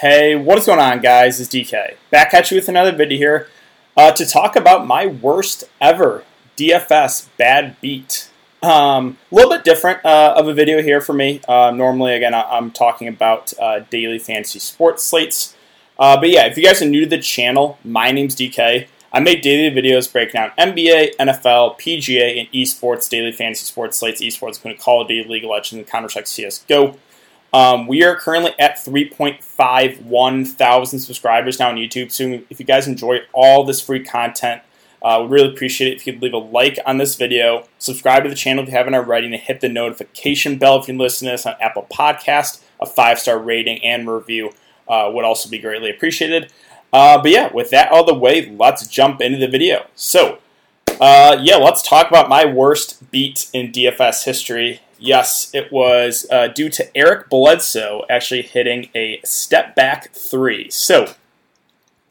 Hey, what is going on, guys? It's DK. Back at you with another video here uh, to talk about my worst ever DFS bad beat. Um, a little bit different uh, of a video here for me. Uh, normally, again, I'm talking about uh, daily fantasy sports slates. Uh, but yeah, if you guys are new to the channel, my name's DK. I make daily videos breaking down NBA, NFL, PGA, and esports, daily fantasy sports slates, esports, including Call of Duty, League of Legends, Counter-Strike CSGO. Um, we are currently at 3.51 thousand subscribers now on YouTube. So if you guys enjoy all this free content, uh, we really appreciate it if you could leave a like on this video, subscribe to the channel if you haven't already, and hit the notification bell if you listen to this on Apple Podcast. A five star rating and review uh, would also be greatly appreciated. Uh, but yeah, with that of the way, let's jump into the video. So, uh, yeah, let's talk about my worst beat in DFS history. Yes, it was uh, due to Eric Bledsoe actually hitting a step back three. So,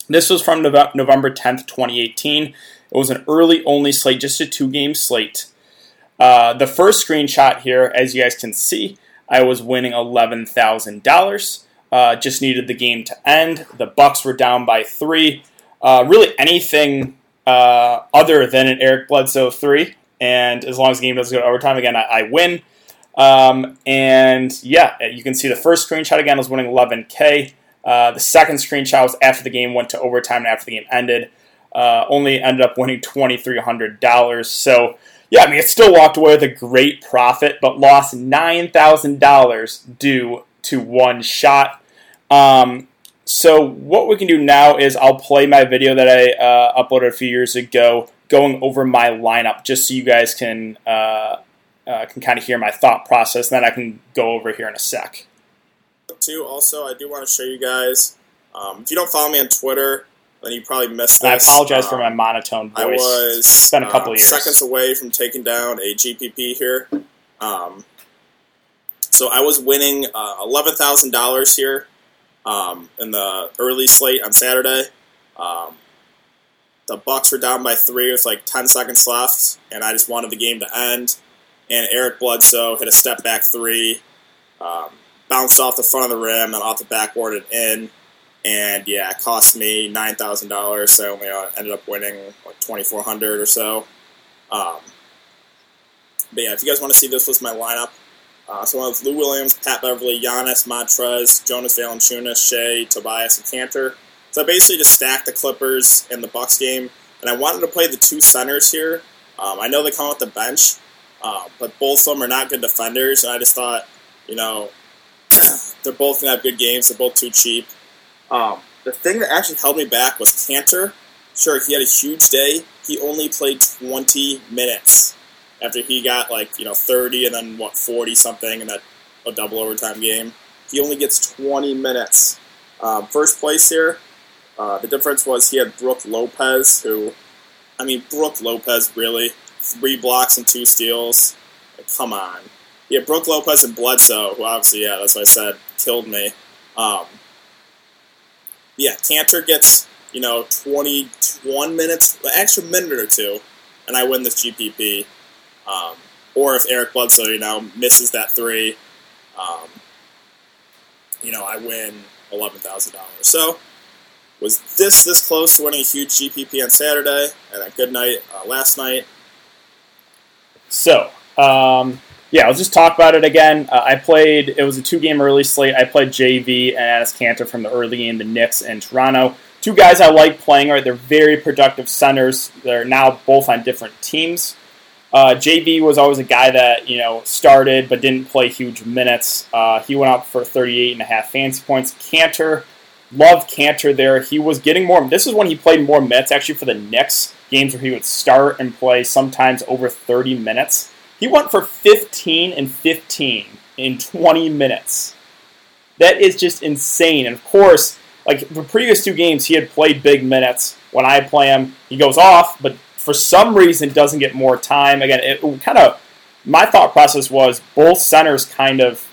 this was from November 10th, 2018. It was an early only slate, just a two game slate. Uh, the first screenshot here, as you guys can see, I was winning $11,000. Uh, just needed the game to end. The Bucks were down by three. Uh, really, anything uh, other than an Eric Bledsoe three, and as long as the game doesn't go to overtime, again, I, I win. Um, and yeah, you can see the first screenshot again was winning 11K. Uh, the second screenshot was after the game went to overtime and after the game ended. Uh, only ended up winning $2,300. So, yeah, I mean, it still walked away with a great profit, but lost $9,000 due to one shot. Um, so, what we can do now is I'll play my video that I uh, uploaded a few years ago going over my lineup just so you guys can uh, uh, can kind of hear my thought process. And then I can go over here in a sec. Too. Also, I do want to show you guys. Um, if you don't follow me on Twitter, then you probably missed this. I apologize um, for my monotone voice. I was it's been a couple years. seconds away from taking down a GPP here. Um, so I was winning uh, eleven thousand dollars here um, in the early slate on Saturday. Um, the Bucks were down by three with like ten seconds left, and I just wanted the game to end and Eric Bledsoe hit a step back three, um, bounced off the front of the rim and off the backboard and in. And yeah, it cost me nine thousand dollars. So I only uh, ended up winning like twenty four hundred or so. Um, but yeah, if you guys want to see this was my lineup. Uh, so I have Lou Williams, Pat Beverley, Giannis, Montrez, Jonas Valanciunas, Shai, Tobias, and Kanter. So I basically just stacked the Clippers in the Bucks game, and I wanted to play the two centers here. Um, I know they come off the bench, uh, but both of them are not good defenders, I just thought, you know, they're both going to have good games. They're both too cheap. Um, the thing that actually held me back was Kanter. Sure, he had a huge day. He only played 20 minutes after he got like you know 30 and then what 40 something in that a double overtime game. He only gets 20 minutes. Um, first place here. Uh, the difference was he had Brook Lopez, who, I mean, Brook Lopez really three blocks and two steals. Like, come on. Yeah, Brook Lopez and Bledsoe, who obviously, yeah, that's what I said, killed me. Um, yeah, Kanter gets, you know, 21 minutes, an extra minute or two, and I win this GPP. Um, or if Eric Bledsoe, you know, misses that three, um, you know, I win $11,000. So, was this this close to winning a huge GPP on Saturday, and a good night uh, last night. So, um, yeah, let's just talk about it again. Uh, I played, it was a two game early slate. I played JV and Enes Kanter from the early game, the Knicks and Toronto. Two guys I like playing, right? They're very productive centers. They're now both on different teams. Uh, JV was always a guy that, you know, started but didn't play huge minutes. Uh, he went out for 38 and a half fancy points. Kanter, love Kanter there. He was getting more, this is when he played more minutes actually for the Knicks games where he would start and play sometimes over 30 minutes. He went for 15 and 15 in 20 minutes. That is just insane. And of course, like the previous two games, he had played big minutes. When I play him, he goes off, but for some reason doesn't get more time. Again, it kind of my thought process was both centers kind of,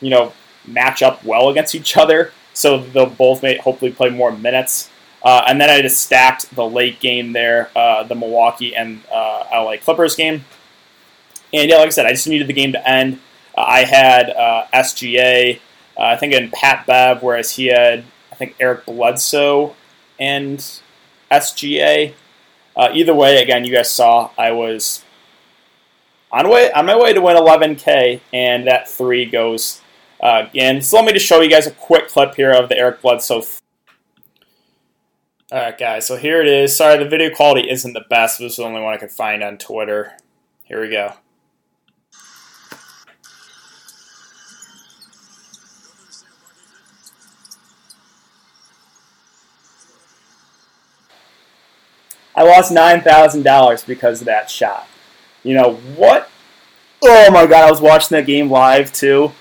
you know, match up well against each other, so they'll both may hopefully play more minutes. Uh, and then I just stacked the late game there, uh, the Milwaukee and uh, LA Clippers game. And yeah, like I said, I just needed the game to end. Uh, I had uh, SGA Uh, I think in Pat Bev, whereas he had I think Eric Bledsoe and SGA. Either way, again, you guys saw I was on way on my way to win 11k, and that three goes uh, in. So let me just show you guys a quick clip here of the Eric Bledsoe. All right, guys. So here it is. Sorry, the video quality isn't the best. This is the only one I could find on Twitter. Here we go. I lost $9,000 because of that shot. You know, what? Oh my god, I was watching that game live too.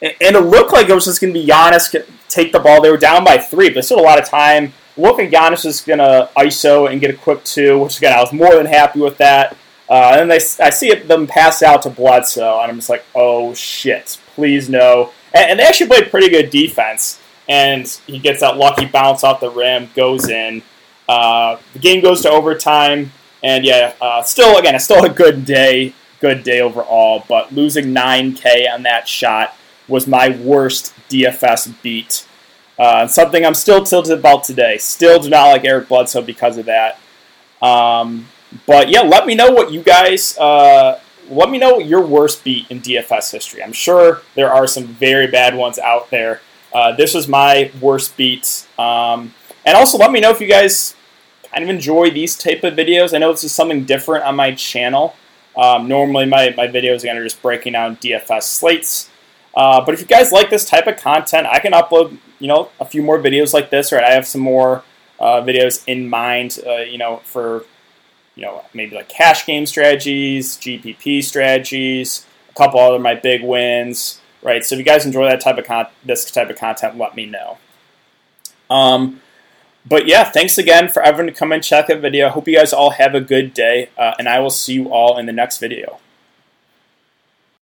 And it looked like it was just going to be Giannis take the ball. They were down by three, but still a lot of time. Look like Giannis was going to ISO and get a quick two, which again, I was more than happy with that. Uh, and they, I see it, them pass out to Bledsoe, and I'm just like, oh shit, please no. And, and they actually played pretty good defense. And he gets that lucky bounce off the rim, goes in. Uh, the game goes to overtime, and yeah, uh, still again, it's still a good day, good day overall. But losing 9K on that shot was my worst DFS beat. Uh, something I'm still tilted about today. Still do not like Eric Bledsoe because of that. Um, but yeah, let me know what you guys. Uh, let me know your worst beat in DFS history. I'm sure there are some very bad ones out there. Uh, this was my worst beat. Um, and also, let me know if you guys kind of enjoy these type of videos. I know this is something different on my channel. Um, normally, my, my videos are just breaking down DFS slates. Uh, but if you guys like this type of content, I can upload, you know, a few more videos like this, right? I have some more uh, videos in mind, uh, you know, for, you know, maybe like cash game strategies, GPP strategies, a couple other my big wins, right? So if you guys enjoy that type of con- this type of content, let me know. Um, but yeah, thanks again for everyone to come and check the video. Hope you guys all have a good day, uh, and I will see you all in the next video.